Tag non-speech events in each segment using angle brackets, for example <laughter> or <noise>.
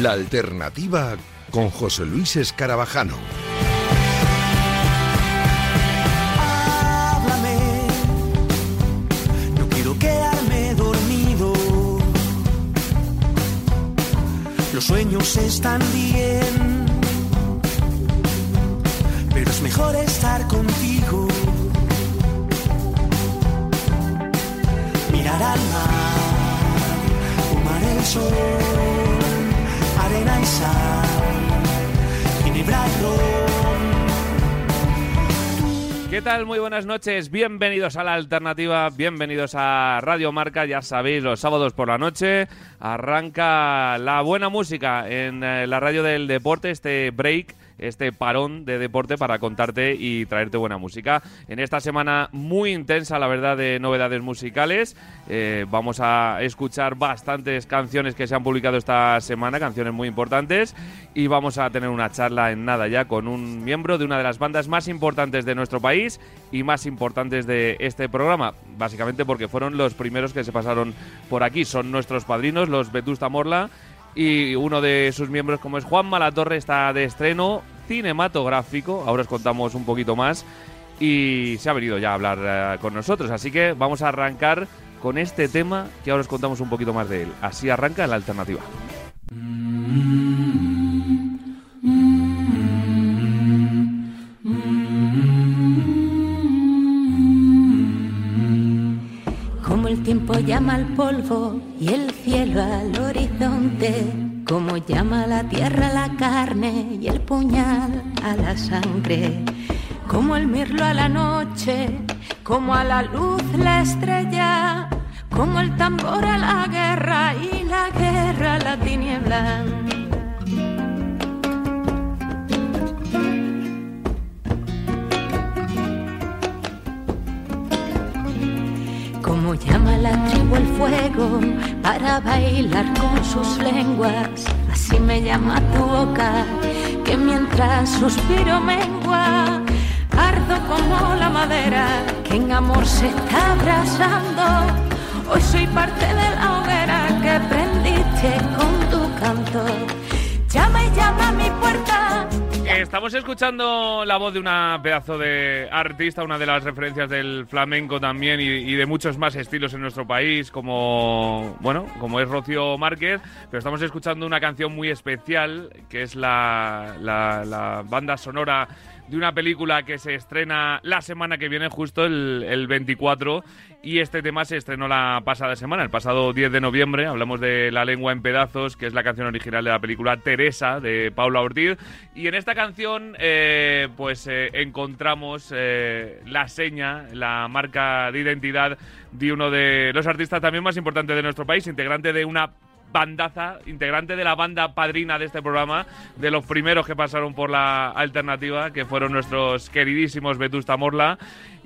La alternativa con José Luis Escarabajano. Háblame, no quiero quedarme dormido. Los sueños están bien, pero es mejor estar contigo. Mirar al mar, fumar el sol, ¿Qué tal? Muy buenas noches, bienvenidos a la alternativa, bienvenidos a Radio Marca, ya sabéis, los sábados por la noche arranca la buena música en eh, la radio del deporte, este break este parón de deporte para contarte y traerte buena música. En esta semana muy intensa, la verdad, de novedades musicales. Eh, vamos a escuchar bastantes canciones que se han publicado esta semana, canciones muy importantes. Y vamos a tener una charla en nada ya con un miembro de una de las bandas más importantes de nuestro país y más importantes de este programa. Básicamente porque fueron los primeros que se pasaron por aquí. Son nuestros padrinos, los Vetusta Morla y uno de sus miembros como es Juan Malatorre está de estreno cinematográfico, ahora os contamos un poquito más y se ha venido ya a hablar eh, con nosotros, así que vamos a arrancar con este tema que ahora os contamos un poquito más de él. Así arranca la alternativa. El tiempo llama al polvo y el cielo al horizonte, como llama la tierra la carne y el puñal a la sangre, como el mirlo a la noche, como a la luz la estrella, como el tambor a la guerra y la guerra a la tiniebla. Como llama la tribu el fuego para bailar con sus lenguas, así me llama tu boca, que mientras suspiro mengua, ardo como la madera que en amor se está abrazando. Hoy soy parte de la hoguera que prendiste con tu canto. Llama y llama a mi puerta. Estamos escuchando la voz de una pedazo de artista, una de las referencias del flamenco también y, de muchos más estilos en nuestro país, como bueno, como es Rocío Márquez, pero estamos escuchando una canción muy especial que es la, la banda sonora de una película que se estrena la semana que viene, justo el, el, 24, y este tema se estrenó la pasada semana, el pasado 10 de noviembre. Hablamos de La lengua en pedazos, que es la canción original de la película Teresa, de Paula Ortiz. Y en esta canción, eh, pues eh, encontramos eh, la seña, la marca de identidad de uno de los artistas también más importantes de nuestro país, integrante de una bandaza, integrante de la banda padrina de este programa, de los primeros que pasaron por la alternativa, que fueron nuestros queridísimos Vetusta Morla.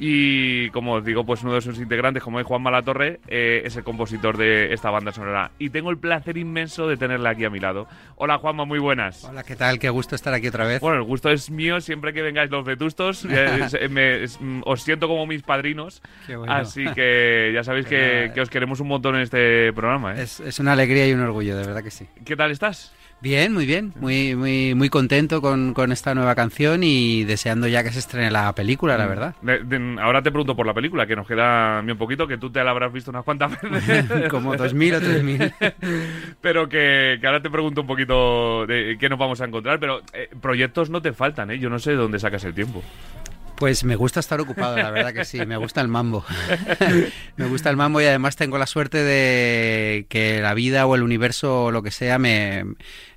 Y como os digo, pues uno de sus integrantes, como es Juan Malatorre, eh, es el compositor de esta banda sonora. Y tengo el placer inmenso de tenerla aquí a mi lado. Hola Juanma, muy buenas. Hola, ¿qué tal? Qué gusto estar aquí otra vez. Bueno, el gusto es mío siempre que vengáis los vetustos. <laughs> me, es, os siento como mis padrinos. Bueno. Así que ya sabéis que, que, os queremos un montón en este programa. ¿eh? Es, es una alegría y un orgullo, de verdad que sí. ¿Qué tal estás? Bien, muy bien, muy muy muy contento con, con, esta nueva canción y deseando ya que se estrene la película, la verdad. De, de, ahora te pregunto por la película, que nos queda un poquito, que tú te la habrás visto unas cuantas veces. <laughs> Como dos mil o tres mil. <laughs> pero que, que, ahora te pregunto un poquito de qué nos vamos a encontrar, pero eh, proyectos no te faltan, ¿eh? Yo no sé de dónde sacas el tiempo. Pues me gusta estar ocupado, la verdad que sí, me gusta el mambo. <laughs> me gusta el mambo y además tengo la suerte de que la vida o el universo o lo que sea me,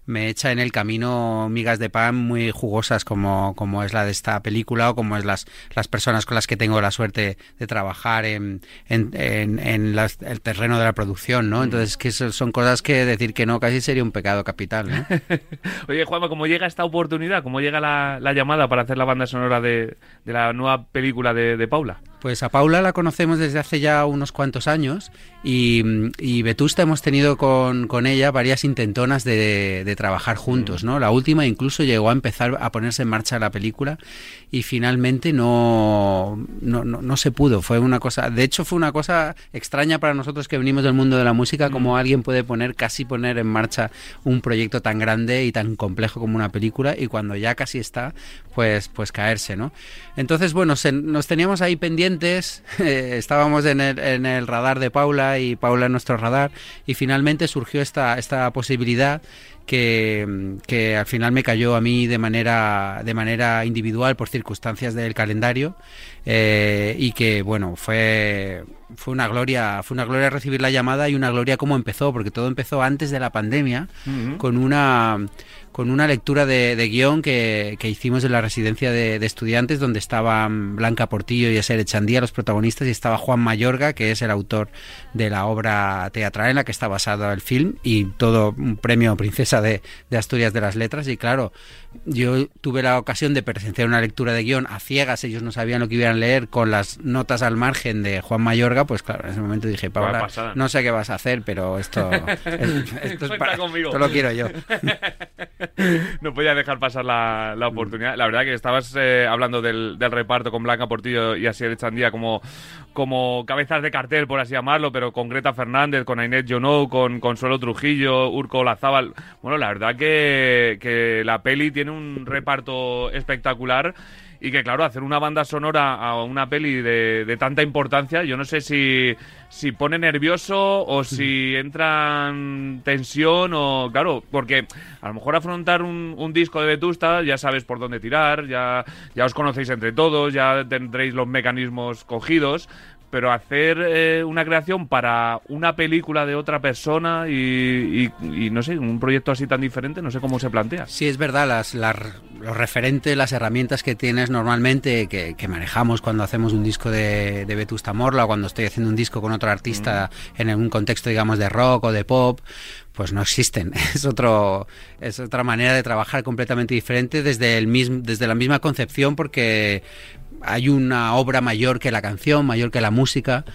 me echa en el camino migas de pan muy jugosas como, como es la de esta película o como es las, las personas con las que tengo la suerte de trabajar en, en, en, en las, el terreno de la producción, ¿no? Entonces, que son cosas que decir que no casi sería un pecado capital, ¿no? <laughs> Oye, Juanma, ¿cómo llega esta oportunidad? ¿Cómo llega la, la llamada para hacer la banda sonora de, de la nueva película de, de Paula? Pues a Paula la conocemos desde hace ya unos cuantos años y, y Vetusta hemos tenido con, con ella varias intentonas de, de trabajar juntos, ¿no? La última incluso llegó a empezar a ponerse en marcha la película y finalmente no, no, no, no se pudo. Fue una cosa, de hecho fue una cosa extraña para nosotros que venimos del mundo de la música, como alguien puede poner, casi poner en marcha un proyecto tan grande y tan complejo como una película y cuando ya casi está, pues, pues caerse, ¿no? Entonces, bueno, se, nos teníamos ahí pendientes, <laughs> eh, estábamos en el, en el radar de Paula y Paula en nuestro radar y finalmente surgió esta, esta posibilidad que, que, al final me cayó a mí de manera, de manera individual por circunstancias del calendario eh, y que bueno fue fue una gloria fue una gloria recibir la llamada y una gloria cómo empezó porque todo empezó antes de la pandemia uh -huh. con una con una lectura de, de guion que, que, hicimos en la residencia de, de, estudiantes donde estaban Blanca Portillo y Eser Echandía, los protagonistas, y estaba Juan Mayorga, que es el autor de la obra teatral en la que está basado el film, y todo un premio Princesa de, de Asturias de las Letras. Y claro, yo tuve la ocasión de presenciar una lectura de guion a ciegas, ellos no sabían lo que iban a leer, con las notas al margen de Juan Mayorga, pues claro, en ese momento dije, Paula, no sé qué vas a hacer, pero esto, <laughs> esto, es para, esto lo quiero yo. <laughs> no podía dejar pasar la, la, oportunidad. La verdad que estabas eh, hablando del, del, reparto con Blanca Portillo y Asier Echandía como, como cabezas de cartel, por así llamarlo, pero con Greta Fernández, con Ainet Jonou, con Consuelo Trujillo, Urco Lazábal. Bueno, la verdad que, que la peli tiene un reparto espectacular y que claro, hacer una banda sonora a una peli de, de, tanta importancia, yo no sé si, si pone nervioso o si entra en tensión o claro, porque a lo mejor afrontar un, un, disco de Vetusta ya sabes por dónde tirar, ya, ya os conocéis entre todos, ya tendréis los mecanismos cogidos, pero hacer eh, una creación para una película de otra persona y, y, y, no sé, un proyecto así tan diferente, no sé cómo se plantea. Sí, es verdad, las, las los referentes, las herramientas que tienes normalmente, que, que manejamos cuando hacemos un disco de, de, Vetusta Morla o cuando estoy haciendo un disco con otro artista mm. en un contexto, digamos, de rock o de pop, pues no existen. <laughs> Es otro es otra manera de trabajar completamente diferente desde el mismo desde la misma concepción porque hay una obra mayor que la canción, mayor que la música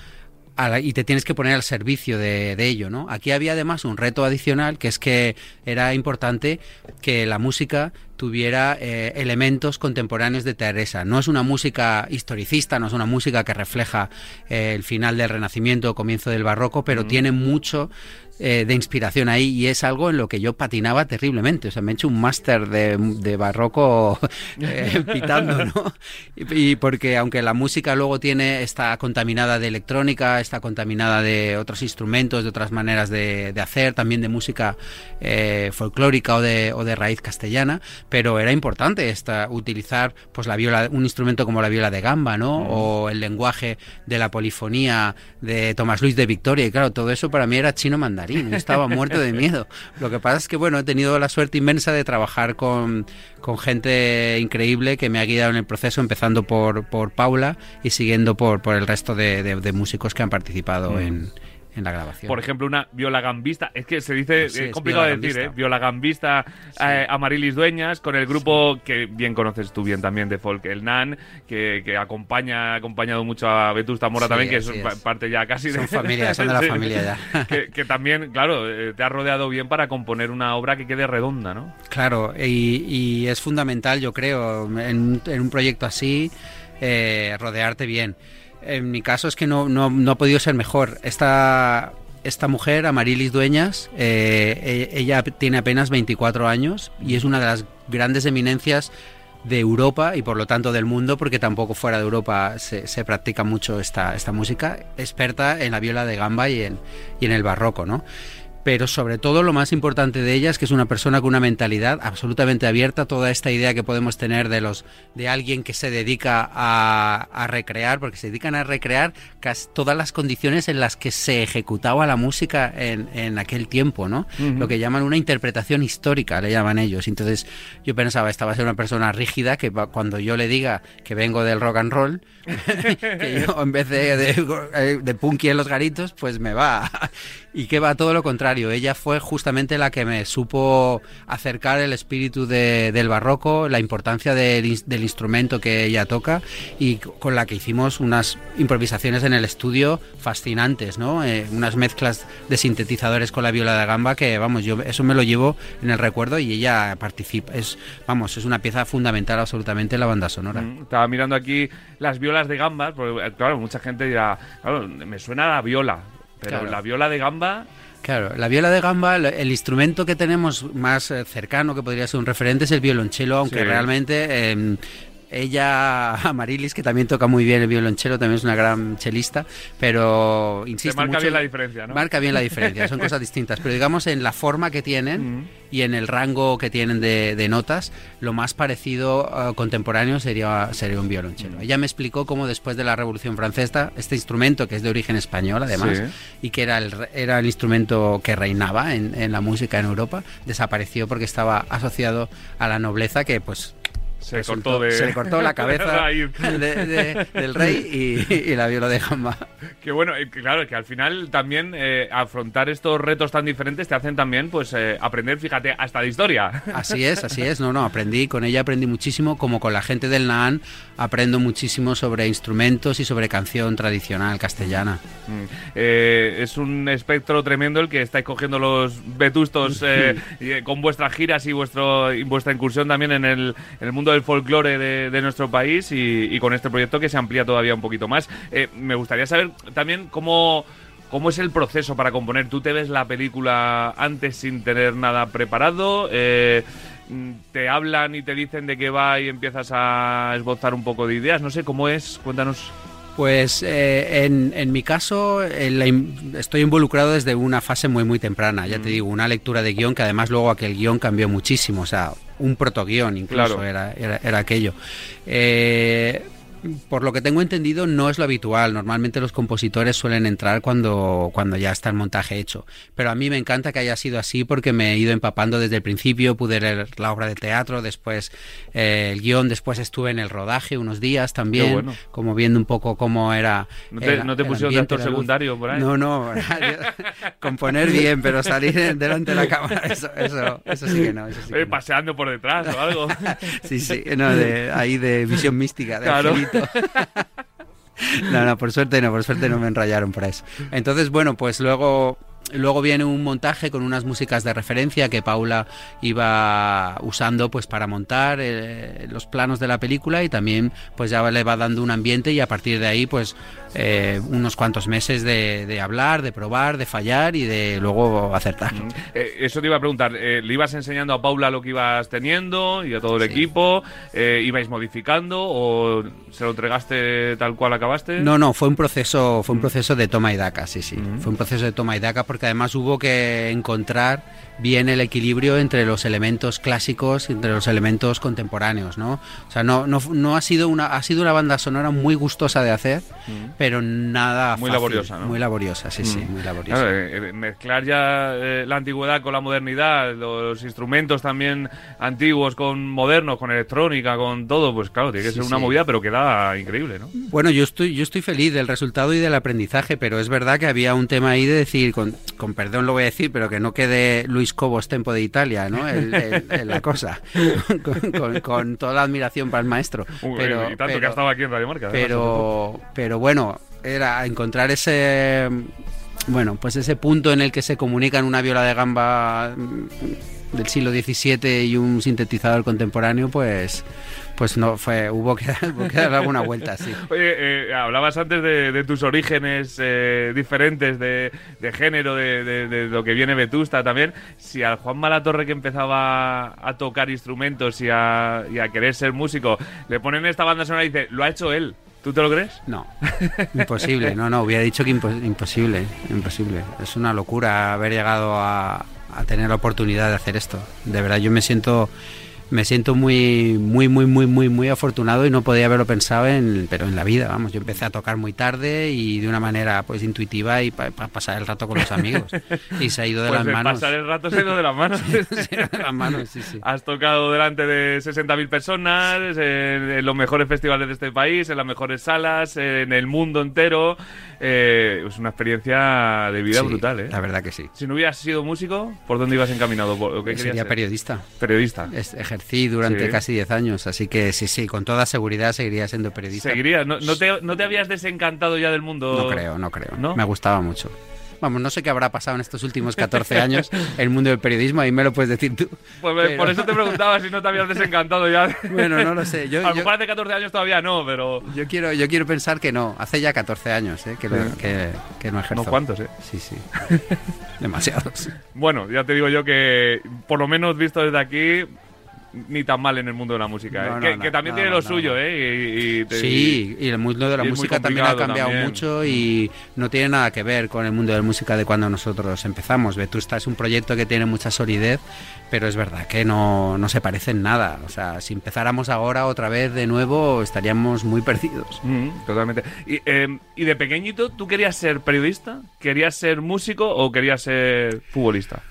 y te tienes que poner al servicio de, de, ello, ¿no? Aquí había además un reto adicional que es que era importante que la música tuviera eh, elementos contemporáneos de Teresa. No es una música historicista, no es una música que refleja eh, el final del Renacimiento o comienzo del Barroco, pero mm. tiene mucho eh, de inspiración ahí y es algo en lo que yo patinaba terriblemente. O sea, me he hecho un máster de, de, barroco <laughs> eh, pitando, ¿no? Y, y, porque aunque la música luego tiene, está contaminada de electrónica, está contaminada de otros instrumentos, de otras maneras de, de hacer, también de música eh, folclórica o de, o de raíz castellana, pero era importante esta, utilizar pues la viola, un instrumento como la viola de gamba, ¿no? O el lenguaje de la polifonía de Tomás Luis de Victoria. Y claro, todo eso para mí era chino mandarín. Yo estaba muerto de miedo. Lo que pasa es que, bueno, he tenido la suerte inmensa de trabajar con, con gente increíble que me ha guiado en el proceso, empezando por, por Paula y siguiendo por, por el resto de, de, de músicos que han participado en en la grabación. Por ejemplo, una violagambista, es que se dice, sí, es complicado de decir, ¿eh? Violagambista sí. eh, Amarilis Dueñas, con el grupo sí. que bien conoces tú bien también de folk, el NAN, que, que acompaña, ha acompañado mucho a Vetusta Mora también, que es, es, parte ya casi son de... familia, son de la <laughs> familia ya. <laughs> que, que, también, claro, eh, te ha rodeado bien para componer una obra que quede redonda, ¿no? Claro, y, y es fundamental, yo creo, en, en un proyecto así, eh, rodearte bien. En mi caso es que no, no, no ha podido ser mejor. Esta, esta mujer, Amarilis Dueñas, eh, ella tiene apenas 24 años y es una de las grandes eminencias de Europa y por lo tanto del mundo, porque tampoco fuera de Europa se, se practica mucho esta, esta música, experta en la viola de gamba y en, y en el barroco, ¿no? Pero sobre todo lo más importante de ella es que es una persona con una mentalidad absolutamente abierta a toda esta idea que podemos tener de los de alguien que se dedica a, a recrear, porque se dedican a recrear casi todas las condiciones en las que se ejecutaba la música en, en aquel tiempo, ¿no? Uh -huh. Lo que llaman una interpretación histórica, le llaman ellos. Entonces yo pensaba, esta va a ser una persona rígida que cuando yo le diga que vengo del rock and roll, <laughs> que yo en vez de, de, de punky en los garitos, pues me va. <laughs> y que va todo lo contrario contrario, ella fue justamente la que me supo acercar el espíritu de- del barroco, la importancia del, ins- del instrumento que ella toca y con la que hicimos unas improvisaciones en el estudio fascinantes, ¿no? Eh, unas mezclas de sintetizadores con la viola de gamba que, vamos, yo eso me lo llevo en el recuerdo y ella participa, es, vamos, es una pieza fundamental absolutamente en la banda sonora. Mm, Estaba mirando aquí las violas de gambas, porque claro, mucha gente dirá, claro, me suena a la viola, pero Claro. la viola de gamba, Claro, la viola de gamba, el, instrumento que tenemos más eh, cercano, que podría ser un referente, es el violonchelo, aunque Sí. realmente eh, ella, <laughs> Amarilis, que también toca muy bien el violonchelo, también es una gran chelista, pero insisto. marca mucho- bien la diferencia, ¿no? Marca bien la diferencia, son <laughs> cosas distintas, pero digamos en la forma que tienen Mm. y en el rango que tienen de, de notas, lo más parecido eh, contemporáneo sería, sería un violonchelo. Mm. Ella me explicó cómo después de la Revolución Francesa, este instrumento, que es de origen español además, Sí. y que era el, era el instrumento que reinaba en, en la música en Europa, desapareció porque estaba asociado a la nobleza que pues se resultó- cortó de... se le cortó la <laughs> cabeza raíz. de- de- del rey y, y la viola de gamba. Que bueno, eh, claro, que al final también eh, afrontar estos retos tan diferentes te hacen también pues eh, aprender, fíjate, hasta de historia. <laughs> Así es, así es. No, no, aprendí, con ella aprendí muchísimo, como con la gente del Naan aprendo muchísimo sobre instrumentos y sobre canción tradicional castellana. Mm. Eh, es un espectro tremendo el que estáis cogiendo los vetustos <laughs> con vuestras giras y, vuestro, y vuestra incursión también en el, en el mundo del folclore de, de nuestro país y, y con este proyecto que se amplía todavía un poquito más. Eh, me gustaría saber también cómo... ¿Cómo es el proceso para componer? ¿Tú te ves la película antes sin tener nada preparado? Eh, mm, ¿Te hablan y te dicen de qué va y empiezas a esbozar un poco de ideas? No sé, ¿cómo es? Cuéntanos. Pues eh, en, en mi caso en la in- estoy involucrado desde una fase muy muy temprana, ya te digo, una lectura de guion que además luego aquel guion cambió muchísimo, o sea, un protoguión incluso Claro. era, era, era aquello. Eh, por lo que tengo entendido no es lo habitual, normalmente los compositores suelen entrar cuando, cuando ya está el montaje hecho, pero a mí me encanta que haya sido así porque me he ido empapando desde el principio, pude leer la obra de teatro, después eh, el guion, después estuve en el rodaje unos días también, bueno. como viendo un poco cómo era... ¿No te, el- no te pusieron de actor secundario por ahí? No, no, <laughs> componer bien, pero salir delante de la cámara, eso, eso, eso sí que no. Eso sí que Eh, no. paseando por detrás o algo. <laughs> Sí, sí, no, de, ahí de visión mística, de Claro. angelito. <laughs> No, no, por suerte no, por suerte no me enrayaron por eso. Entonces, bueno, pues luego luego viene un montaje con unas músicas de referencia que Paula iba usando pues para montar eh, los planos de la película y también pues ya le va dando un ambiente y a partir de ahí pues eh, unos cuantos meses de, de hablar, de probar, de fallar y de luego acertar. Eh, eso te iba a preguntar. ¿Le ibas enseñando a Paula lo que ibas teniendo y a todo el Sí. equipo? ¿Ibais modificando o se lo entregaste tal cual acabaste? No, no, fue un proceso, fue un proceso de toma y daca, sí, sí. Fue un proceso de toma y daca porque además hubo que encontrar bien el equilibrio entre los elementos clásicos y entre los elementos contemporáneos, ¿no? O sea, no, no, no ha sido una, ha sido una banda sonora muy gustosa de hacer, Mm. pero nada Muy fácil. laboriosa, ¿no? Muy laboriosa, sí, sí, Mm. muy laboriosa. Claro, eh, eh, mezclar ya eh, la antigüedad con la modernidad, los instrumentos también antiguos con modernos, con electrónica, con todo, pues claro, tiene que Sí, ser una sí. movida, pero queda increíble, ¿no? Bueno, yo estoy, yo estoy feliz del resultado y del aprendizaje, pero es verdad que había un tema ahí de decir, con, con perdón lo voy a decir, pero que no quede Luis Cobos Tempo de Italia, ¿no? El- la cosa, <laughs> con, con- con toda la admiración para el maestro. Pero, y tanto que ha estado aquí en Radio Marca. pero, pero bueno, era encontrar ese, bueno, pues ese punto en el que se comunican una viola de gamba mm, del siglo XVII y un sintetizador contemporáneo, pues, pues no fue, hubo que, <laughs> hubo que darle alguna vuelta, sí. Oye, eh, hablabas antes de, de tus orígenes eh, diferentes de, de género, de, de- de lo que viene Vetusta también. Si al Juan Malatorre que empezaba a tocar instrumentos y a, y a querer ser músico, le ponen esta banda sonora y dice, lo ha hecho él. ¿Tú te lo crees? No, imposible, no, no, hubiera dicho que impo- imposible, imposible. Es una locura haber llegado a, a tener la oportunidad de hacer esto. De verdad, yo me siento me siento muy, muy, muy, muy, muy, muy afortunado y no podía haberlo pensado en, pero en la vida, vamos. Yo empecé a tocar muy tarde y de una manera pues intuitiva y para pasar el rato con los amigos. Y se ha ido de Pues las manos. pasar el rato se ha ido de las manos. <laughs> Se ha ido de las manos, sí, sí. Has tocado delante de 60.000 personas, en, en los mejores festivales de este país, en las mejores salas, en el mundo entero. Eh, es una experiencia de vida Sí, brutal, ¿eh? La verdad que sí. Si no hubieras sido músico, ¿por dónde ibas encaminado? ¿Por- ¿Qué querías Sería ser? periodista. Periodista. Es- ejercí durante Sí. casi 10 años, así que sí, sí, con toda seguridad seguiría siendo periodista. ¿Seguirías? ¿No, no te, ¿No te habías desencantado ya del mundo? No creo, no creo. ¿No? Me gustaba mucho. Vamos, no sé qué habrá pasado en estos últimos 14 años en el mundo del periodismo, ahí me lo puedes decir tú. Pues Pero- por eso te preguntaba si no te habías desencantado ya. Bueno, no lo sé. Yo, <laughs> A lo mejor hace 14 años todavía no, pero... yo quiero, yo quiero pensar que no. Hace ya 14 años ¿eh? que, lo- Sí. que, que no ejerzo. Unos cuantos, ¿eh? Sí, sí. <laughs> Demasiados. Bueno, ya te digo yo que, por lo menos visto desde aquí, ni tan mal en el mundo de la música. ¿eh? No, que, no, que también tiene lo suyo. ¿eh? Y, y te- Sí, y el mundo de la música también ha cambiado también. mucho y no tiene nada que ver con el mundo de la música de cuando nosotros empezamos. Vetusta es un proyecto que tiene mucha solidez, pero es verdad que no, no se parece en nada. O sea, si empezáramos ahora otra vez de nuevo, estaríamos muy perdidos. Mm, totalmente. Y, eh, ¿Y de pequeñito tú querías ser periodista? ¿Querías ser músico o querías ser futbolista?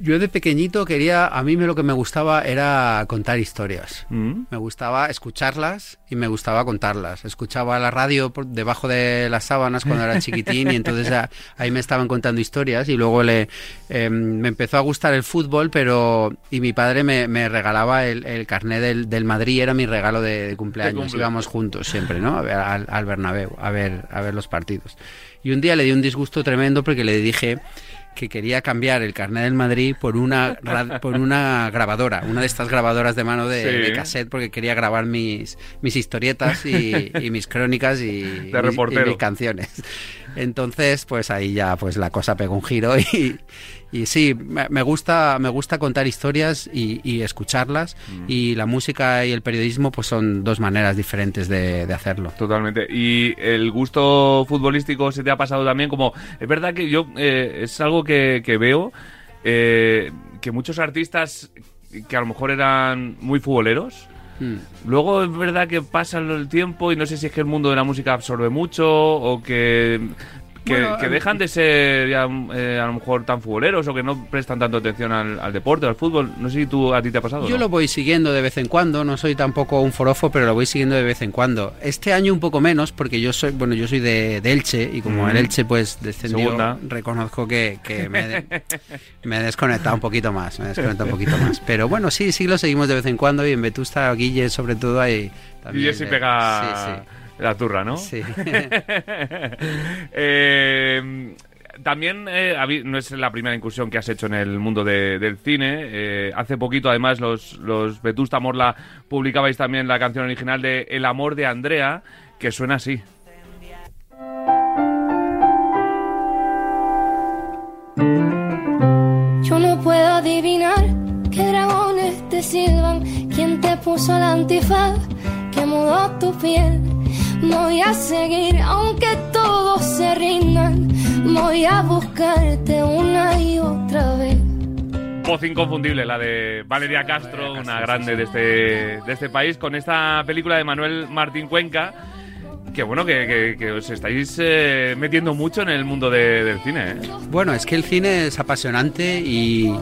Yo de pequeñito quería, a mí me- lo que me gustaba era contar historias. Mm. Me gustaba escucharlas y me gustaba contarlas. Escuchaba la radio por debajo de las sábanas cuando era chiquitín y entonces a- ahí me estaban contando historias y luego le, eh, me empezó a gustar el fútbol, pero y mi padre me, me regalaba el, el carnet del, del Madrid, era mi regalo de, de cumpleaños. cumple. Íbamos juntos siempre, ¿no? A ver, al, al Bernabéu, a ver, a ver los partidos. Y un día le di un disgusto tremendo porque le dije que quería cambiar el carnet del Madrid por una por una grabadora, una de estas grabadoras de mano de, Sí. de cassette porque quería grabar mis, mis historietas y, y mis crónicas y, <laughs> mis- y mis canciones. Entonces, pues ahí ya pues la cosa pegó un giro y, y sí, me, gusta me gusta contar historias y, y escucharlas Mm. y la música y el periodismo pues son dos maneras diferentes de, de hacerlo. Totalmente. ¿Y el gusto futbolístico se te ha pasado también? Como, es verdad que yo, eh, es algo que, que veo, eh, que muchos artistas que a lo mejor eran muy futboleros, Mm. Luego es verdad que pasa el tiempo y no sé si es que el mundo de la música absorbe mucho o que, que, Bueno, que dejan de ser ya, eh, a lo mejor tan futboleros o que no prestan tanto atención al, al deporte, al fútbol. No sé si tú, a ti te ha pasado. Yo ¿no? lo voy siguiendo de vez en cuando, no soy tampoco un forofo, pero lo voy siguiendo de vez en cuando. Este año un poco menos, porque yo soy, bueno, yo soy de, de Elche y como Mm. el Elche pues descendió, Segunda. reconozco que, que me, he- <laughs> me he desconectado un poquito más, me he desconectado un poquito más. Pero bueno, sí, sí lo seguimos de vez en cuando y en Vetusta, Guille sobre todo ahí también. Jessy de- pega la turra, ¿no? Sí. <laughs> Eh, también eh, no es la primera incursión que has hecho en el mundo de- del cine. Eh, hace poquito, además, los, los Vetusta Morla publicabais también la canción original de El amor de Andrea, que suena así. Yo no puedo adivinar qué dragones te silban, quién te puso el antifaz, que mudó tu piel. Voy a seguir aunque todos se rindan, voy a buscarte una y otra vez. Voz inconfundible, la de Valeria Castro, una grande de este, de este país, con esta película de Manuel Martín Cuenca. Que bueno, que, que- que os estáis eh, metiendo mucho en el mundo de- del cine. ¿eh? Bueno, es que el cine es apasionante y,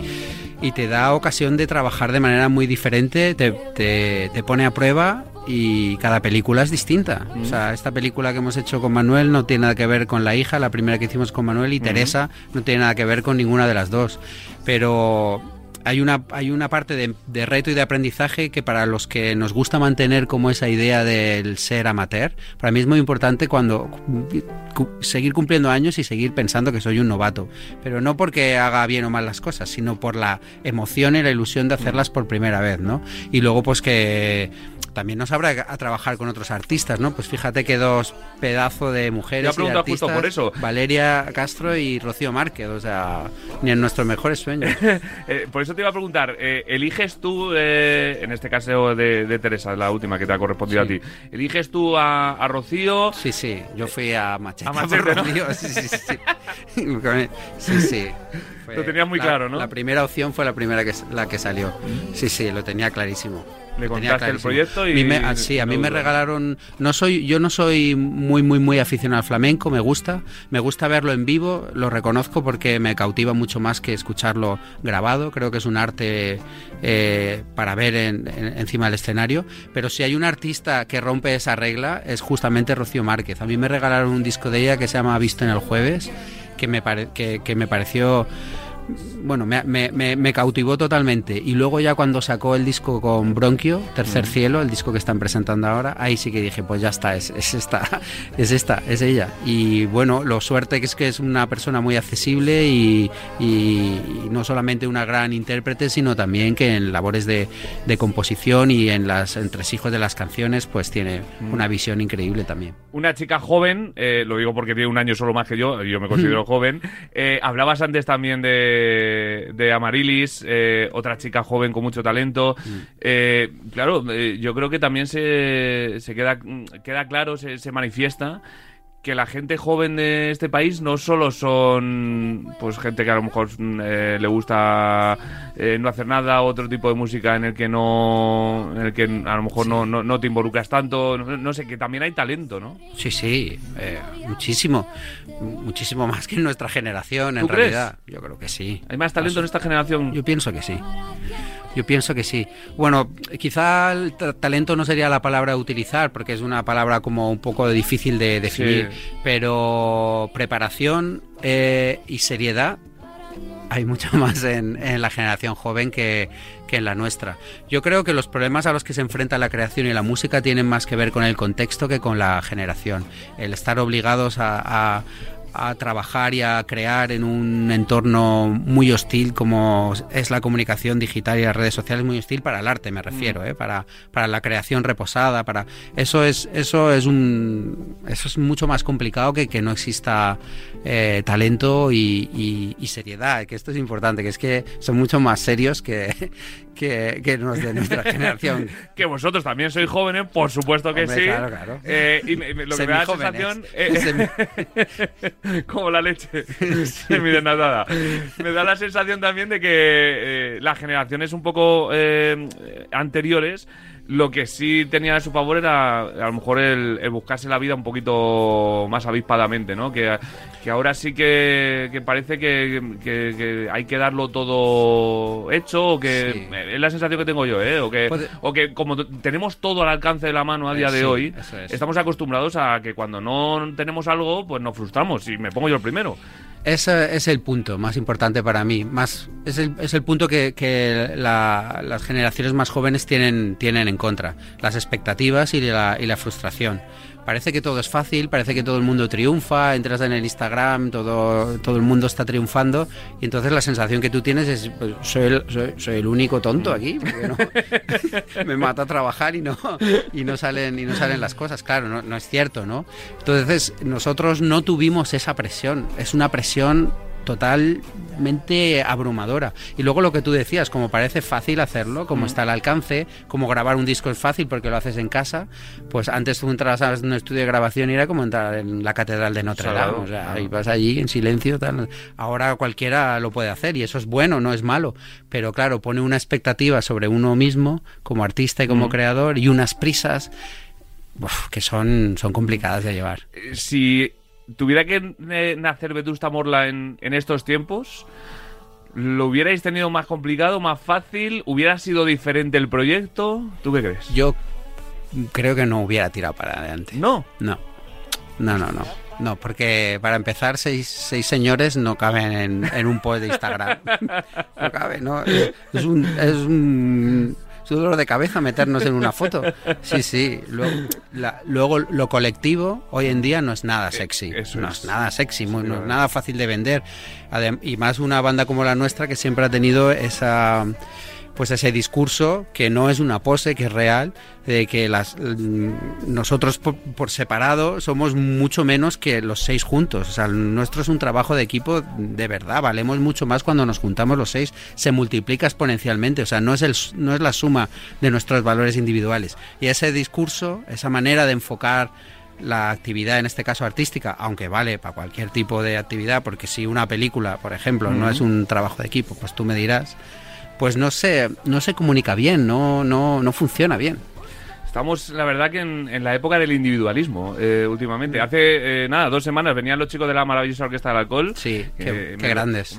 y te da ocasión de trabajar de manera muy diferente, te, te- te pone a prueba y cada película es distinta. O sea, esta película que hemos hecho con Manuel no tiene nada que ver con la hija, la primera que hicimos con Manuel y Teresa no tiene nada que ver con ninguna de las dos. Pero hay una, hay una parte de, de reto y de aprendizaje que para los que nos gusta mantener como esa idea del ser amateur, para mí es muy importante cuando cu- seguir cumpliendo años y seguir pensando que soy un novato. Pero no porque haga bien o mal las cosas, sino por la emoción y la ilusión de hacerlas por primera vez, ¿no? Y luego pues que también nos habrá a trabajar con otros artistas, ¿no? Pues fíjate que dos pedazos de mujeres a y de preguntar justo artistas, por eso. Valeria Castro y Rocío Márquez, o sea, ni en nuestros mejores sueños. <laughs> Eh, por eso te iba a preguntar, eh, ¿eliges tú, eh, en este caso de, de Teresa, la última que te ha correspondido Sí. a ti, ¿eliges tú a, a Rocío? Sí, sí, yo fui a Machete. A Machete. Rocío, <laughs> sí, sí, sí, sí. <laughs> sí, lo tenías muy la, claro, ¿no? La primera opción fue la primera que la que salió. Sí, sí, lo tenía clarísimo. Le contaste el proyecto y... Me, ah, sí, a mí me regalaron... No soy, yo no soy muy, muy, muy aficionado al flamenco, me gusta. Me gusta verlo en vivo, lo reconozco porque me cautiva mucho más que escucharlo grabado. Creo que es un arte eh, para ver encima del escenario. Pero si hay un artista que rompe esa regla es justamente Rocío Márquez. A mí me regalaron un disco de ella que se llama Visto en el jueves, que me, que, que me pareció bueno, me, me, me, cautivó totalmente. Y luego ya cuando sacó el disco con Bronquio, Tercer mm. Cielo, el disco que están presentando ahora, ahí sí que dije, pues ya está, es, es, esta, <laughs> es esta, es ella. Y bueno, lo suerte que es que es una persona muy accesible y, y, no solamente una gran intérprete, sino también que en labores de, de composición y en las entresijos de las canciones, pues tiene mm. una visión increíble también. Una chica joven, eh, lo digo porque tiene un año solo más que yo, yo me considero <laughs> joven. Eh, hablabas antes también de de, Amarilis, eh, otra chica joven con mucho talento. Mm. Eh, claro, eh, yo creo que también se, se queda, queda claro, se, se manifiesta que la gente joven de este país no solo son pues gente que a lo mejor eh, le gusta eh, no hacer nada, otro tipo de música en el que no en el que a lo mejor no, no, te involucras tanto, no, sé, que también hay talento, ¿no? Sí, sí, eh, muchísimo, muchísimo más que en nuestra generación, en realidad. Yo creo que sí. ¿Hay más talento en esta generación? Yo pienso que sí. Yo pienso que sí. Bueno, quizá el talento no sería la palabra a utilizar porque es una palabra como un poco difícil de definir, pero preparación eh, y seriedad hay mucho <laughs> más en, la generación joven que, en la nuestra. Yo creo que los problemas a los que se enfrenta la creación y la música tienen más que ver con el contexto que con la generación. El estar obligados a trabajar y a crear en un entorno muy hostil como es la comunicación digital y las redes sociales muy hostil para el arte me refiero mm. ¿eh? para, para la creación reposada para eso es eso es un eso es mucho más complicado que que no exista eh, talento y, y, seriedad que esto es importante que es que son mucho más serios que, que, que los de nuestra <laughs> generación. Que vosotros también sois jóvenes por supuesto que sí. claro, claro. Eh, y lo que me da la sensación <laughs> <laughs> como la leche. Semi desnatada. Me da la sensación también de que eh, las generaciones un poco eh, anteriores lo que sí tenía a su favor era a lo mejor el, buscarse la vida un poquito más avispadamente, ¿no? Que, que ahora sí que, parece que, hay que darlo todo hecho o que es la sensación que tengo yo, ¿eh? O que, o que como tenemos todo al alcance de la mano a día de hoy, estamos acostumbrados a que cuando no tenemos algo, pues nos frustramos y me pongo yo el primero. Ese es el punto más importante para mí. Más, es, el, es el punto que, las generaciones más jóvenes tienen, tienen en contra. Las expectativas y la, y la frustración parece que todo es fácil, parece que todo el mundo triunfa, entras en el Instagram, todo, todo el mundo está triunfando y entonces la sensación que tú tienes es, pues, soy, el, soy, el único tonto aquí, <laughs> me mata trabajar y no, y no, salen, y no salen las cosas. Claro, no, no es cierto, ¿no? Entonces nosotros no tuvimos esa presión, es una presión totalmente abrumadora. Y luego lo que tú decías, como parece fácil hacerlo, como mm. está al alcance, como grabar un disco es fácil porque lo haces en casa, pues antes tú entrabas a un estudio de grabación y era como entrar en la catedral de Notre Dame, o sea, allí en silencio, tal. Ahora cualquiera lo puede hacer y eso es bueno, no es malo, pero claro, pone una expectativa sobre uno mismo como artista y como mm. creador y unas prisas que son, son complicadas de llevar. Eh, si tuviera que eh, nacer Vetusta Morla en, en estos tiempos, ¿lo hubierais tenido más complicado, más fácil? ¿Hubiera sido diferente el proyecto? ¿Tú qué crees? Yo creo que no hubiera tirado para adelante. ¿No? No. No, no, no. No, porque para empezar, seis, seis señores no caben en, en un post de Instagram. <laughs> no cabe, ¿no? Es, un, es un su dolor de cabeza meternos en una foto. Sí, sí. Luego, lo colectivo hoy en día no es nada sexy. no es, nada sexy, no es nada fácil de vender. y más una banda como la nuestra que siempre ha tenido esa pues ese discurso que no es una pose, que es real, de que las mm, nosotros por, separado somos mucho menos que los seis juntos. O sea, nuestro es un trabajo de equipo de verdad, valemos mucho más cuando nos juntamos los seis, se multiplica exponencialmente. O sea, no es, el, no es la suma de nuestros valores individuales. Y ese discurso, esa manera de enfocar la actividad, en este caso artística, aunque vale para cualquier tipo de actividad, porque si una película, por ejemplo, no es un trabajo de equipo, pues tú me dirás, pues no se, no se comunica bien, no, no, no funciona bien. Estamos, la verdad, que en, la época del individualismo eh, últimamente. Hace eh, nada, dos semanas venían los chicos de la maravillosa Orquesta del Alcohol. Sí, qué, grandes.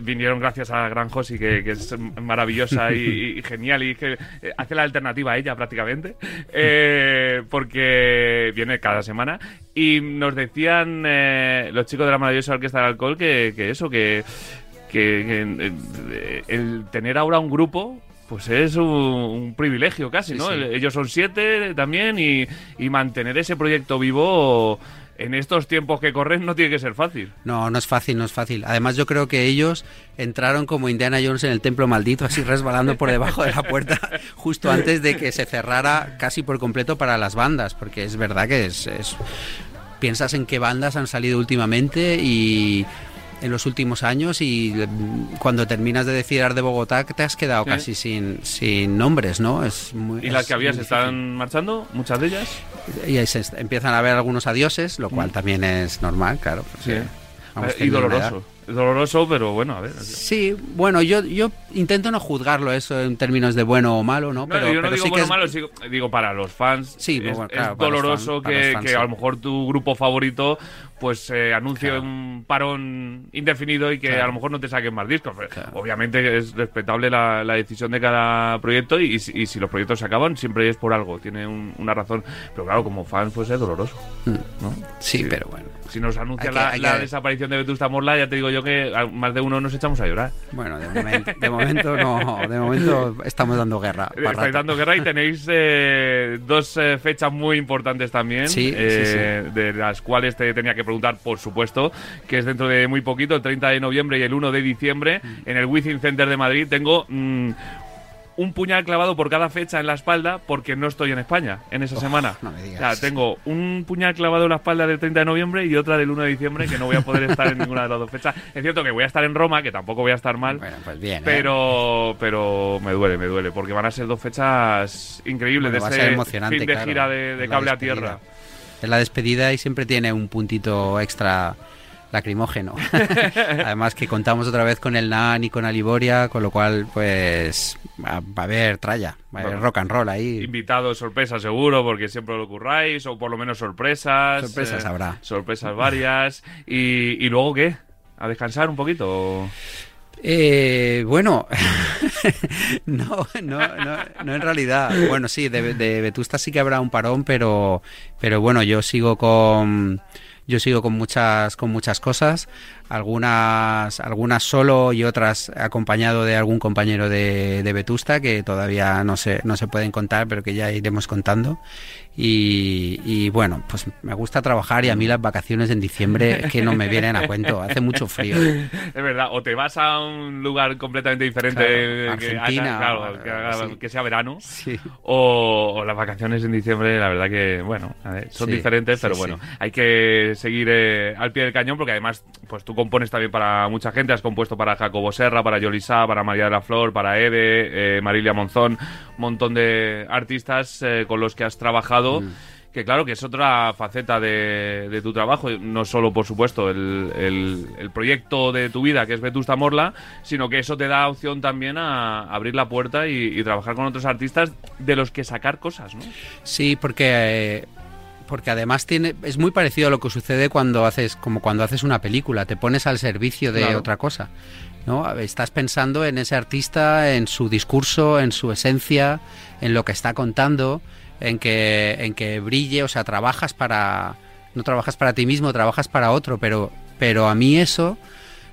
vinieron gracias a Gran Josi, que, que es maravillosa y, genial y que eh, hace la alternativa a ella prácticamente. porque viene cada semana. Y nos decían los chicos de la maravillosa Orquesta del Alcohol que, eso, que que, el tener ahora un grupo pues es un, privilegio casi, ¿no? Ellos son siete también y, mantener ese proyecto vivo en estos tiempos que corren no tiene que ser fácil. No, no es fácil, no es fácil. Además yo creo que ellos entraron como Indiana Jones en el templo maldito, así resbalando por debajo de la puerta, <laughs> justo antes de que se cerrara casi por completo para las bandas, porque es verdad que es... es... Piensas en qué bandas han salido últimamente y en los últimos años y cuando terminas de decir de Bogotá te has quedado casi sin, sin nombres, ¿no? Es muy, ¿Y las que habías están marchando? ¿Muchas de ellas? Y ahí se empiezan a ver algunos adioses, lo cual mm. también es normal, claro. Sí. y doloroso doloroso, pero bueno, a ver. Sí, bueno, yo, yo intento no juzgarlo eso en términos de bueno o malo, ¿no? pero, yo no digo bueno o malo, digo para los fans. Sí, es, doloroso que, a lo mejor tu grupo favorito pues eh, anuncie un parón indefinido y que a lo mejor no te saquen más discos. Obviamente es respetable la, decisión de cada proyecto y, si los proyectos se acaban siempre es por algo, tiene una razón. Pero claro, como fan pues es doloroso. Mm. sí, pero bueno si nos anuncia la, desaparición de Vetusta Morla, ya te digo yo que más de uno nos echamos a llorar. Bueno, de momento, no, de momento estamos dando guerra. Estáis dando guerra y tenéis eh, dos eh, fechas muy importantes también, sí, eh, de las cuales te tenía que preguntar, por supuesto, que es dentro de muy poquito, el 30 de noviembre y el 1 de diciembre, mm. en el Within Center de Madrid. Tengo mm, un puñal clavado por cada fecha en la espalda porque no estoy en España en esa semana. No me digas. tengo un puñal clavado en la espalda del 30 de noviembre y otra del 1 de diciembre que no voy a poder estar en ninguna de las dos fechas. Es cierto que voy a estar en Roma, que tampoco voy a estar mal. Bueno, pues bien. ¿eh? Pero, pero me duele, me duele, porque van a ser dos fechas increíbles de ese fin de gira de, cable a tierra. Es la despedida y siempre tiene un puntito extra lacrimógeno. <laughs> Además que contamos otra vez con el NAN y con Aliboria, con lo cual pues va, a haber tralla, va a haber rock and roll ahí. Invitados, sorpresas seguro, porque siempre lo curráis, o por lo menos sorpresas. Sorpresas eh, habrá. Sorpresas varias. <laughs> y, ¿Y luego qué? ¿A descansar un poquito? Eh, bueno, <laughs> no, no, no, no, en realidad. Bueno, sí, de, de Vetusta sí que habrá un parón, pero, pero bueno, yo sigo con yo sigo con muchas, con muchas cosas, algunas, algunas solo y otras acompañado de algún compañero de, de Vetusta que todavía no se, no se pueden contar, pero que ya iremos contando. Y, bueno, pues me gusta trabajar y a mí las vacaciones en diciembre que no me vienen a cuento, hace mucho frío. Es verdad, o te vas a un lugar completamente diferente, Argentina, que, sea verano, o, las vacaciones en diciembre, la verdad que, bueno, son diferentes, pero bueno, hay que seguir eh, al pie del cañón porque además, pues tú compones también para mucha gente, has compuesto para Jacobo Serra, para Yolisa, para María de la Flor, para Ede, eh, Marilia Monzón, un montón de artistas eh, con los que has trabajado Mm. que claro que es otra faceta de, tu trabajo, no solo por supuesto el, proyecto de tu vida que es Vetusta Morla, sino que eso te da opción también a abrir la puerta y, trabajar con otros artistas de los que sacar cosas, ¿no? Sí, porque... porque además tiene es muy parecido a lo que sucede cuando haces como cuando haces una película te pones al servicio de otra cosa no estás pensando en ese artista en su discurso en su esencia en lo que está contando en que, en que brille, o sea, trabajas para, no trabajas para ti mismo, trabajas para otro, pero, pero a mí eso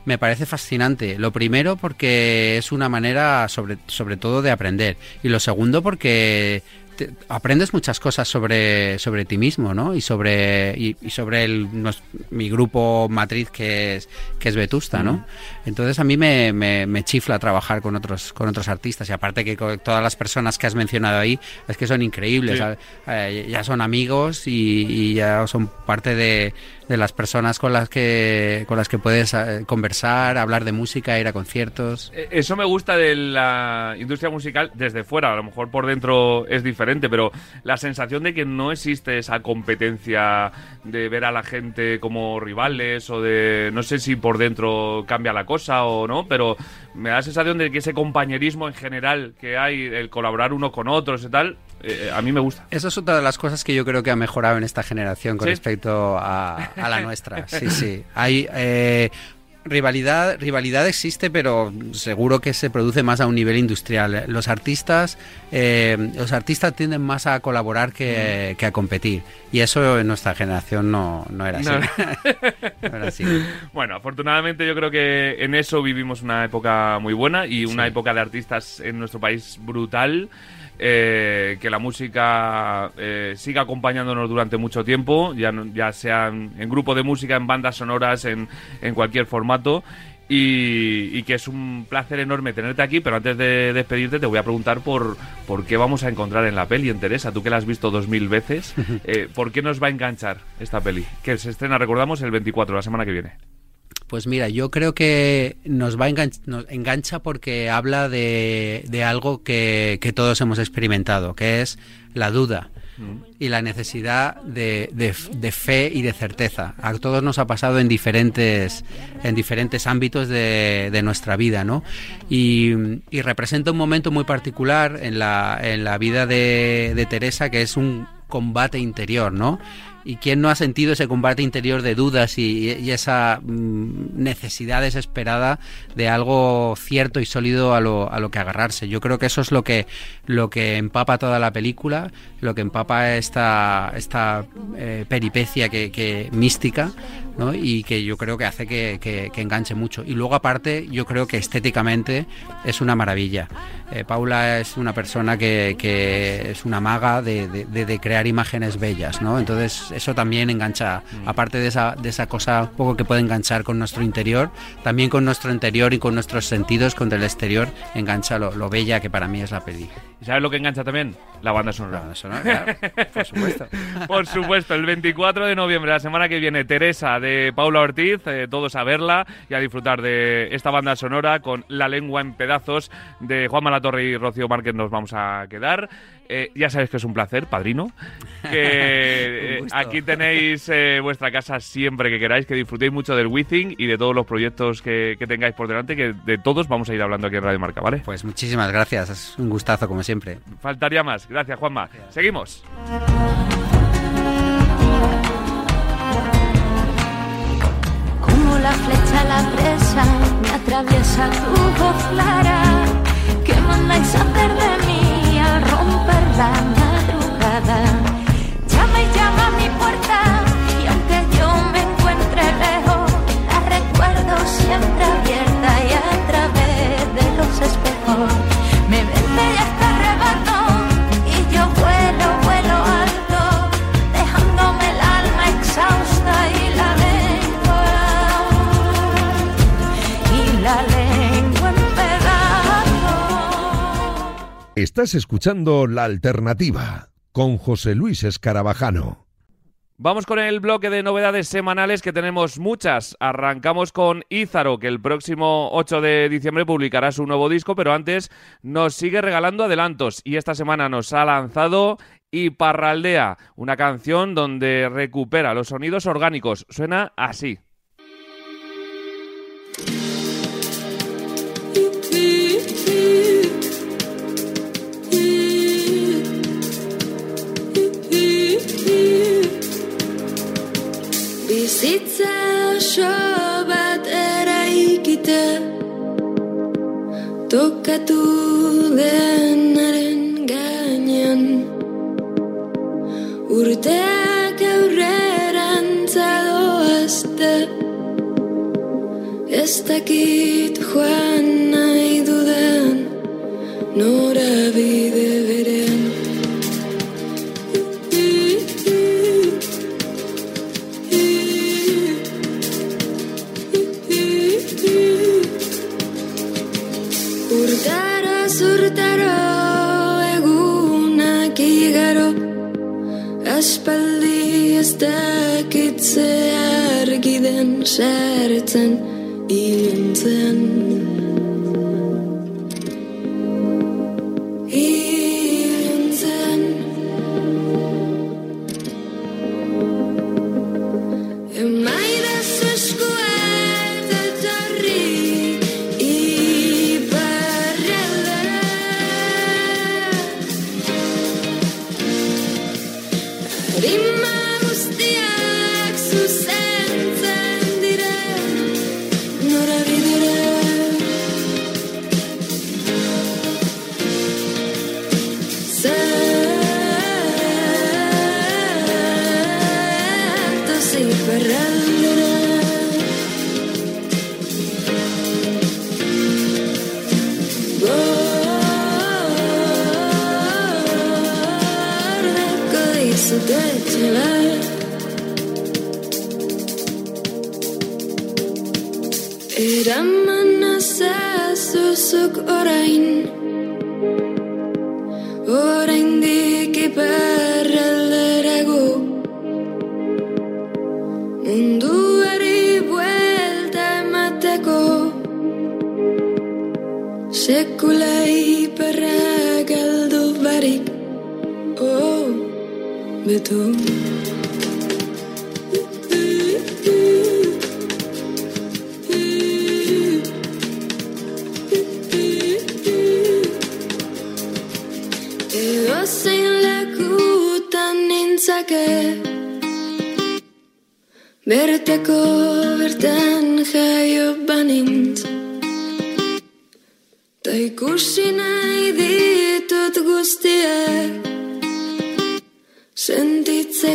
me parece fascinante. Lo primero porque es una manera sobre, sobre todo de aprender y lo segundo porque aprendes muchas cosas sobre, sobre ti mismo, ¿no? Y sobre, y, sobre el, mi grupo matriz que es, que es Vetusta, ¿no? Entonces a mí me, me, chifla trabajar con otros, con otros artistas y aparte que todas las personas que has mencionado ahí es que son increíbles, eh, ya son amigos y ya son parte de, de las personas con las que con las que puedes eh, conversar, hablar de música, ir a conciertos. E, eso me gusta de la industria musical desde fuera, a lo mejor por dentro es diferente diferente, pero la sensación de que no existe esa competencia de ver a la gente como rivales o de no sé si por dentro cambia la cosa o no, pero me da la sensación de que ese compañerismo en general que hay, el colaborar uno con otros y tal, eh, a mí me gusta. Esa es otra de las cosas que yo creo que ha mejorado en esta generación con ¿Sí? respecto a, a la nuestra. Sí, sí. <laughs> Hay eh, rivalidad, rivalidad existe, pero seguro que se produce más a un nivel industrial. Los artistas, eh, los artistas tienden más a colaborar que, que a competir. Y eso en nuestra generación no, no era así. No. <laughs> No era así. Bueno, afortunadamente yo creo que en eso vivimos una época muy buena y una Sí. época de artistas en nuestro país brutal. Eh, que la música eh, siga acompañándonos durante mucho tiempo, ya, ya sea en, en grupo de música, en bandas sonoras, en, en cualquier formato. Y, y que es un placer enorme tenerte aquí, pero antes de despedirte te voy a preguntar por, por qué vamos a encontrar en la peli, en Teresa, tú que la has visto dos mil veces, <laughs> eh, ¿por qué nos va a enganchar esta peli? Que se estrena, recordamos, el 24, la semana que viene. Pues mira, yo creo que nos va a enganch- nos engancha porque habla de, de algo que, que todos hemos experimentado, que es la duda y la necesidad de, de f- de fe y de certeza. A todos nos ha pasado en diferentes, en diferentes ámbitos de, de nuestra vida, ¿no? Y, y representa un momento muy particular en la, en la vida de, de Teresa, que es un combate interior, ¿no? ¿Y quién no ha sentido ese combate interior de dudas y, y esa mm, necesidad desesperada de algo cierto y sólido a lo, a lo que agarrarse? Yo creo que eso es lo que, lo que empapa toda la película, lo que empapa esta, esta eh, peripecia que, que mística, ¿no? y que yo creo que hace que, que- que enganche mucho. Y luego aparte, yo creo que estéticamente es una maravilla. Eh, Paula es una persona que, que es una maga de, de- de- de crear imágenes bellas, ¿no? Entonces eso también engancha, aparte de esa, de esa cosa un poco que puede enganchar con nuestro interior, también con nuestro interior y con nuestros sentidos, con el exterior, engancha lo, lo bella que para mí es la peli. ¿Y sabes lo que engancha también? La banda sonora. Por supuesto. <laughs> Por supuesto, el 24 de noviembre, la semana que viene, Teresa de Paula Ortiz, eh, todos a verla y a disfrutar de esta banda sonora con La lengua en pedazos de Juan Malatorre y Rocío Márquez nos vamos a quedar. Eh, ya sabéis que es un placer, padrino. Que <laughs> eh, aquí tenéis eh, vuestra casa siempre que queráis, que disfrutéis mucho del Withing y de todos los proyectos que, que tengáis por delante, que de todos vamos a ir hablando aquí en Radio Marca, ¿vale? Pues muchísimas gracias, es un gustazo como siempre. Faltaría más. Gracias, Juanma. Seguimos. Como la flecha la presa me atraviesa tu voz clara. ¿Qué mandáis Estás escuchando La Alternativa con José Luis Escarabajano. Vamos con el bloque de novedades semanales que tenemos muchas. Arrancamos con Ízaro, que el próximo 8 de diciembre publicará su nuevo disco, pero antes nos sigue regalando adelantos y esta semana nos ha lanzado Iparraldea, una canción donde recupera los sonidos orgánicos. Suena así. Bizitza oso bat eraikita Tokatu denaren gainean. Urteak aurrerantza doazte Ez dakit joan nahi dudan Norabide berean ez bele ez da kitza argi den zertzen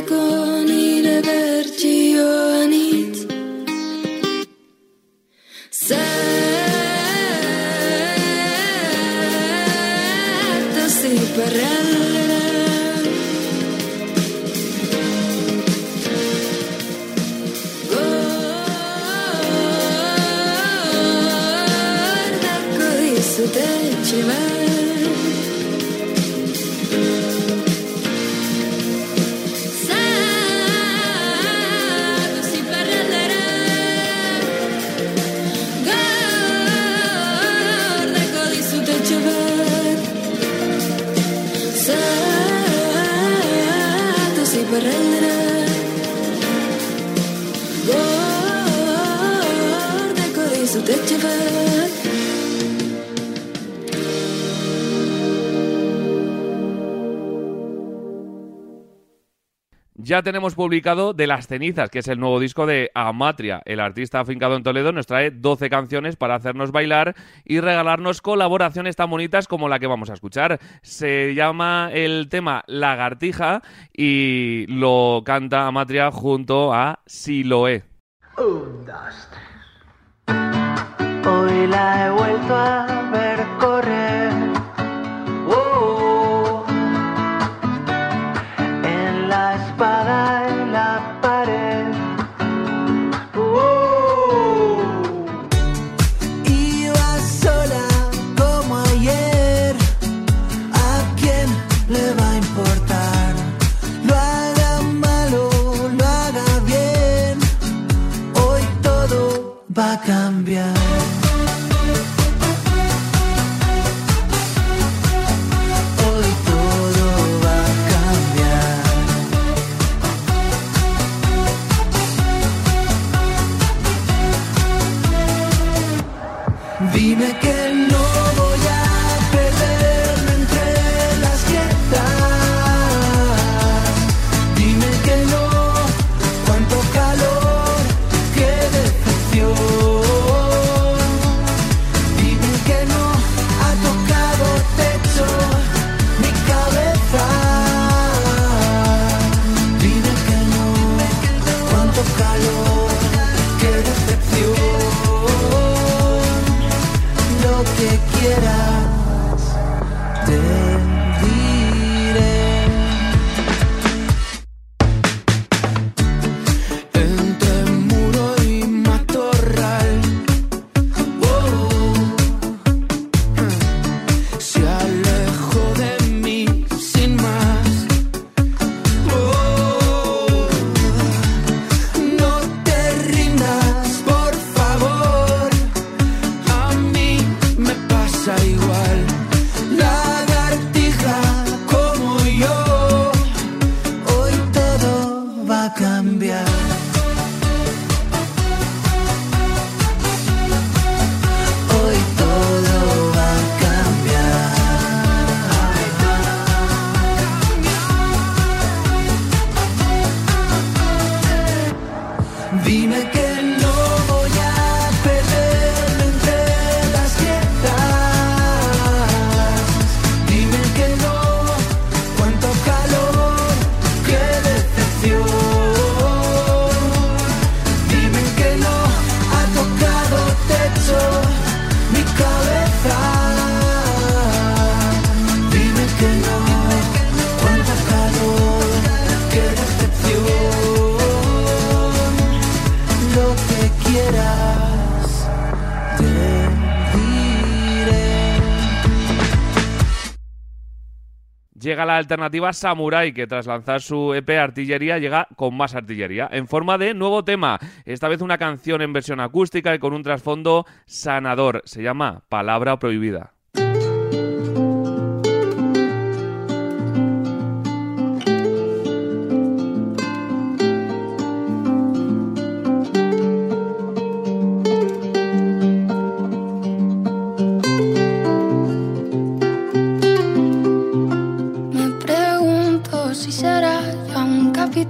con i vergini. Ya tenemos publicado De las cenizas, que es el nuevo disco de Amatria. El artista afincado en Toledo nos trae 12 canciones para hacernos bailar y regalarnos colaboraciones tan bonitas como la que vamos a escuchar. Se llama el tema Lagartija y lo canta Amatria junto a Siloé. Hoy la he vuelto a ver correr. Va a cambiar. La alternativa Samurai, que tras lanzar su EP Artillería llega con más artillería, en forma de nuevo tema. Esta vez una canción en versión acústica y con un trasfondo sanador. Se llama Palabra Prohibida.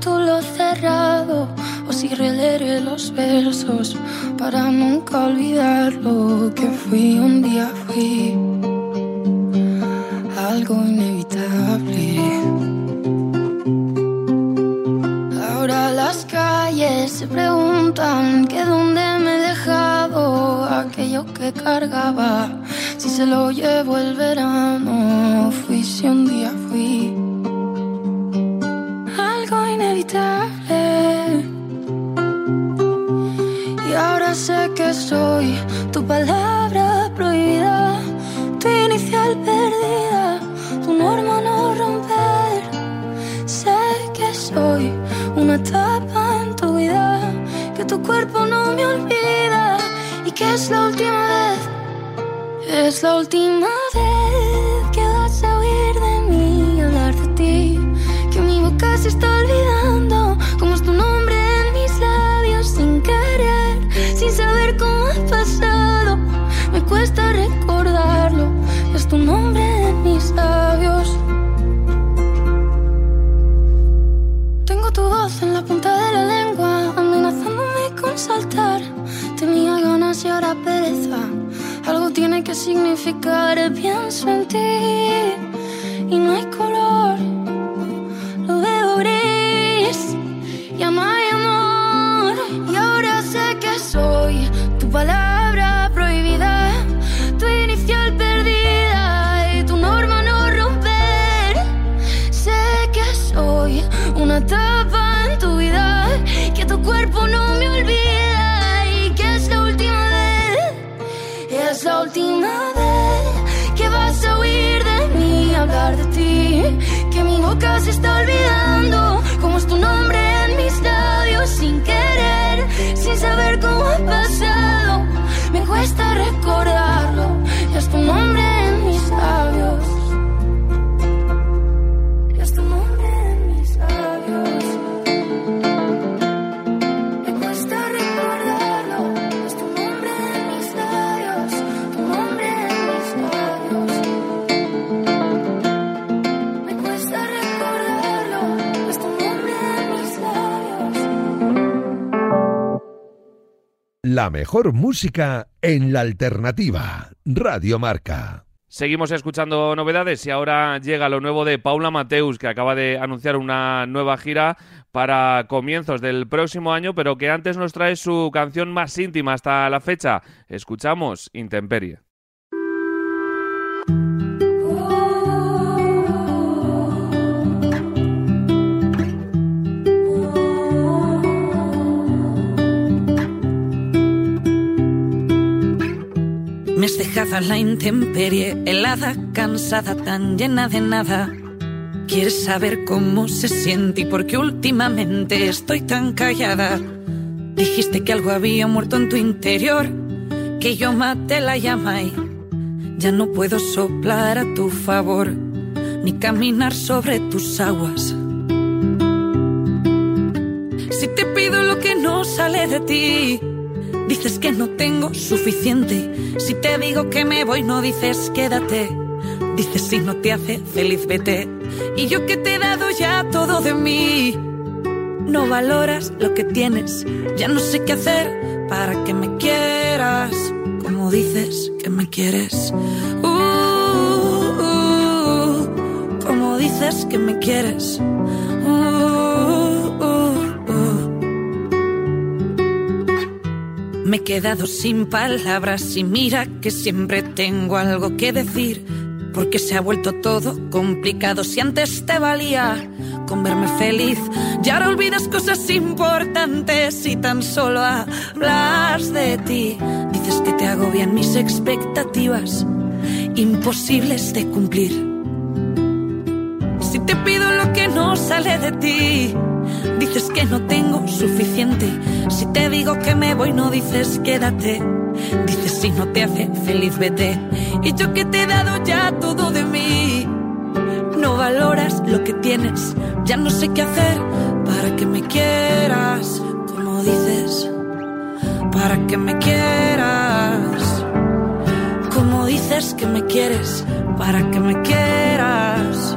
Capítulo cerrado o si releeré los versos para nunca olvidar lo que fui un día fui algo inevitable. Ahora las calles se preguntan que dónde me he dejado aquello que cargaba. Si se lo llevo el verano, fui si un día fui inevitable. Y ahora sé que soy tu palabra prohibida, tu inicial perdida, tu norma no romper. Sé que soy una etapa en tu vida, que tu cuerpo no me olvida y que es la última vez. Es la última vez tiene que significar, pienso en ti Boca se está olvidando. La mejor música en la alternativa. Radio Marca. Seguimos escuchando novedades y ahora llega lo nuevo de Paula Mateus, que acaba de anunciar una nueva gira para comienzos del próximo año, pero que antes nos trae su canción más íntima hasta la fecha. Escuchamos Intemperie. Dejado a la intemperie, helada, cansada, tan llena de nada. Quieres saber cómo se siente y por qué últimamente estoy tan callada. Dijiste que algo había muerto en tu interior, que yo maté la llama y ya no puedo soplar a tu favor, ni caminar sobre tus aguas. Si te pido lo que no sale de ti, dices que no tengo suficiente. Si te digo que me voy, no dices quédate. Dices si no te hace feliz, vete. Y yo que te he dado ya todo de mí. No valoras lo que tienes, ya no sé qué hacer para que me quieras, como dices que me quieres. Uh, uh, como dices que me quieres. Me he quedado sin palabras y mira que siempre tengo algo que decir. Porque se ha vuelto todo complicado si antes te valía con verme feliz. Y ahora olvidas cosas importantes y tan solo hablas de ti. Dices que te hago bien mis expectativas, imposibles de cumplir. Si te pido lo que no sale de ti, dices que no tengo suficiente. Si te digo que me voy, no dices quédate. Dices si no te hace feliz, vete. Y yo que te he dado ya todo de mí. No valoras lo que tienes, ya no sé qué hacer para que me quieras, como dices, para que me quieras, como dices que me quieres, para que me quieras.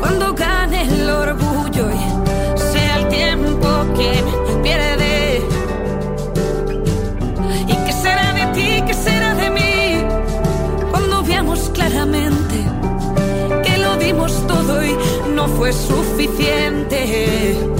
Cuando gane el orgullo y sea el tiempo quien pierde? ¿Y qué será de ti, qué será de mí cuando veamos claramente que lo dimos todo y no fue suficiente?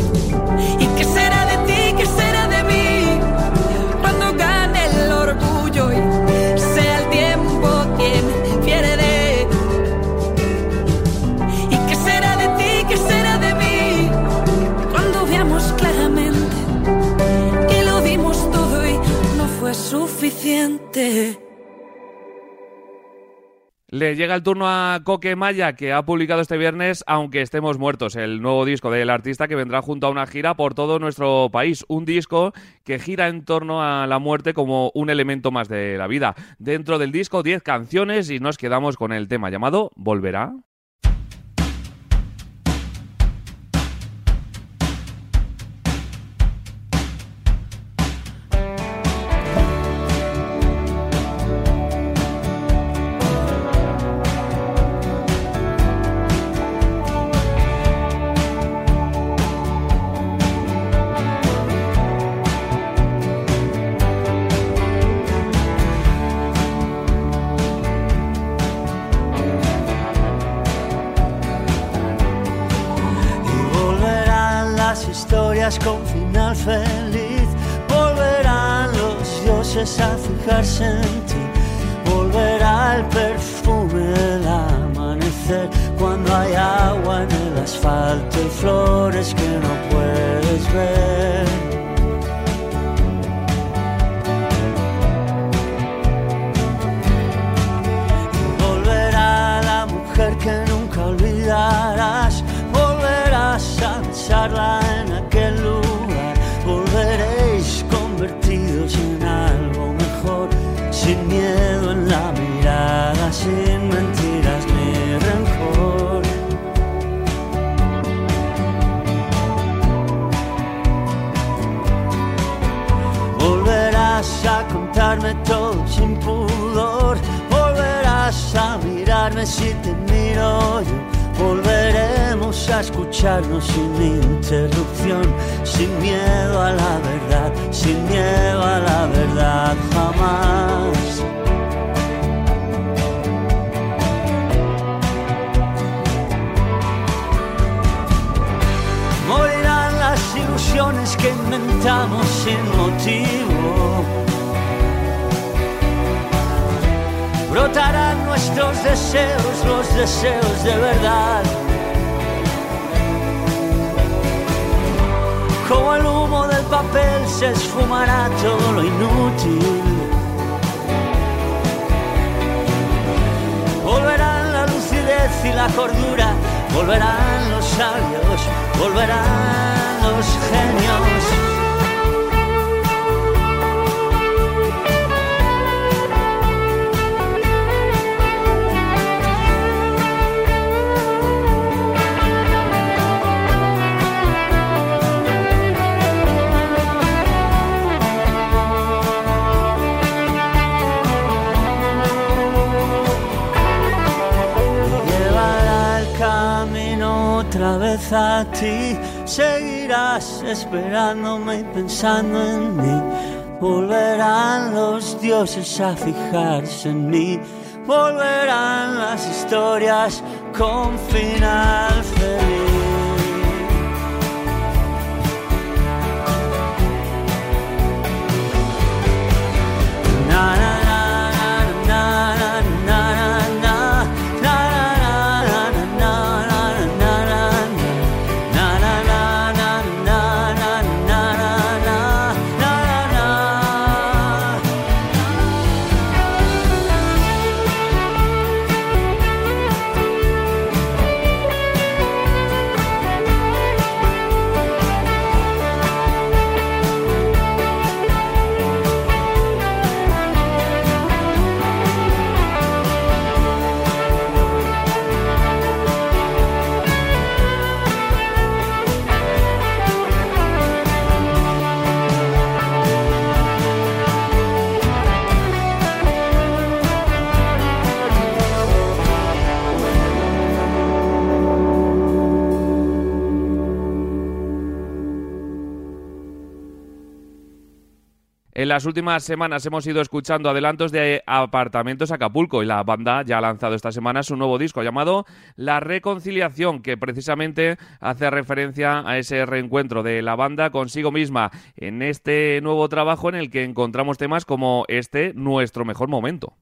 Le llega el turno a Coque Maya, que ha publicado este viernes Aunque estemos muertos, el nuevo disco del artista que vendrá junto a una gira por todo nuestro país. Un disco que gira en torno a la muerte como un elemento más de la vida. Dentro del disco, 10 canciones y nos quedamos con el tema llamado Volverá. Con final feliz. Volverán los dioses a fijarse en ti. Volverá el perfume del amanecer cuando hay agua en el asfalto y flores que no puedes ver. Si te miro yo. Volveremos a escucharnos sin interrupción, sin miedo a la verdad, sin miedo a la verdad jamás. Morirán las ilusiones que inventamos sin motivo. Nuestros deseos, los deseos de verdad. Como el humo del papel se esfumará todo lo inútil. Volverán la lucidez y la cordura, volverán ti. Seguirás esperándome y pensando en mí. Volverán los dioses a fijarse en mí. Volverán las historias con final feliz. Las últimas semanas hemos ido escuchando adelantos de Apartamentos Acapulco y la banda ya ha lanzado esta semana su nuevo disco llamado La Reconciliación, que precisamente hace referencia a ese reencuentro de la banda consigo misma en este nuevo trabajo en el que encontramos temas como este, Nuestro Mejor Momento.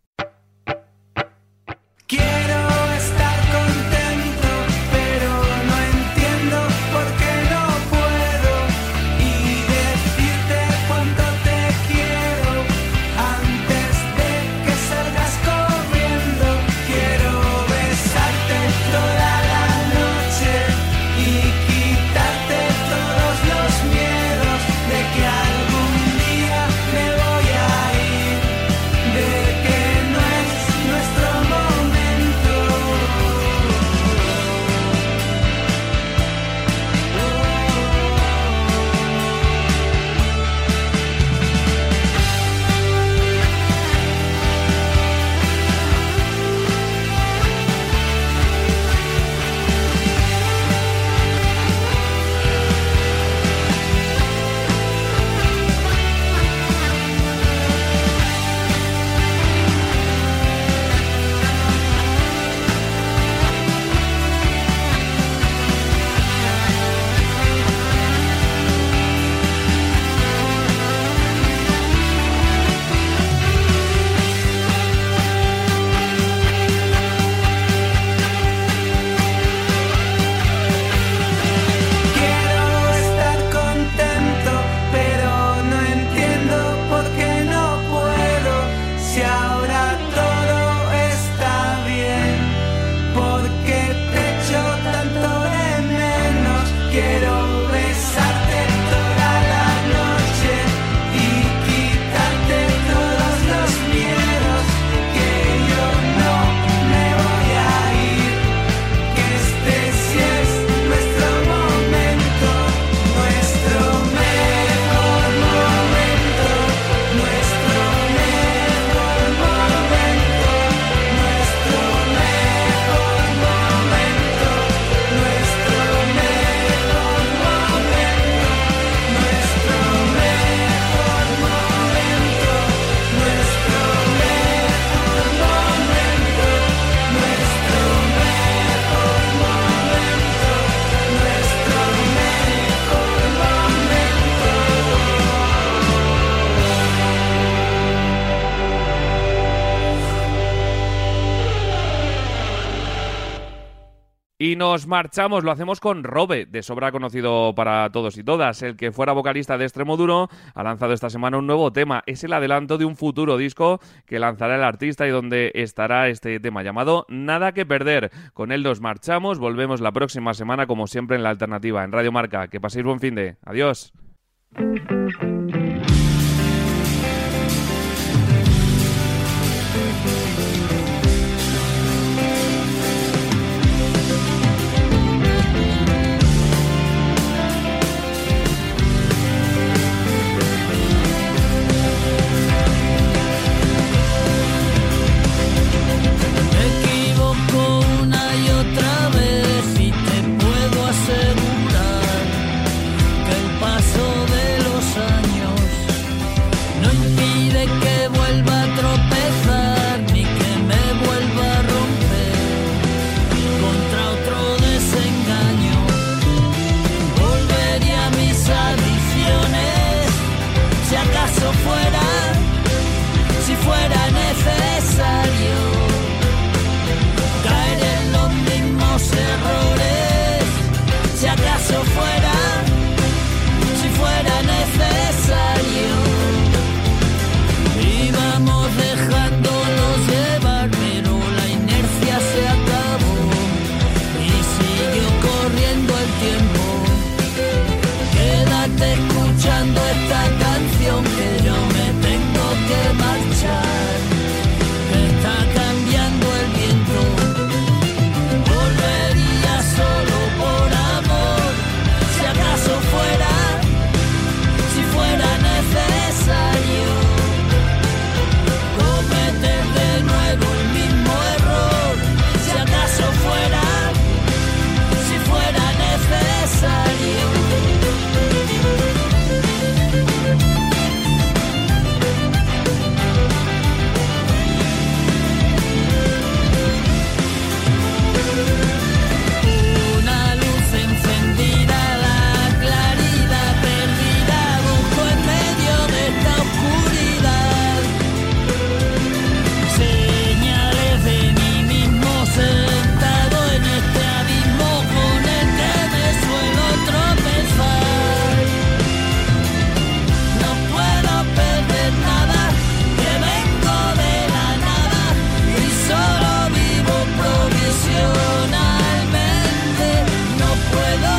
Marchamos, lo hacemos con Robe, de sobra conocido para todos y todas. El que fuera vocalista de Extremo Duro ha lanzado esta semana un nuevo tema. Es el adelanto de un futuro disco que lanzará el artista y donde estará este tema llamado Nada que perder. Con él nos marchamos, volvemos la próxima semana como siempre en la alternativa, en Radio Marca. Que paséis buen fin de. Adiós. puedo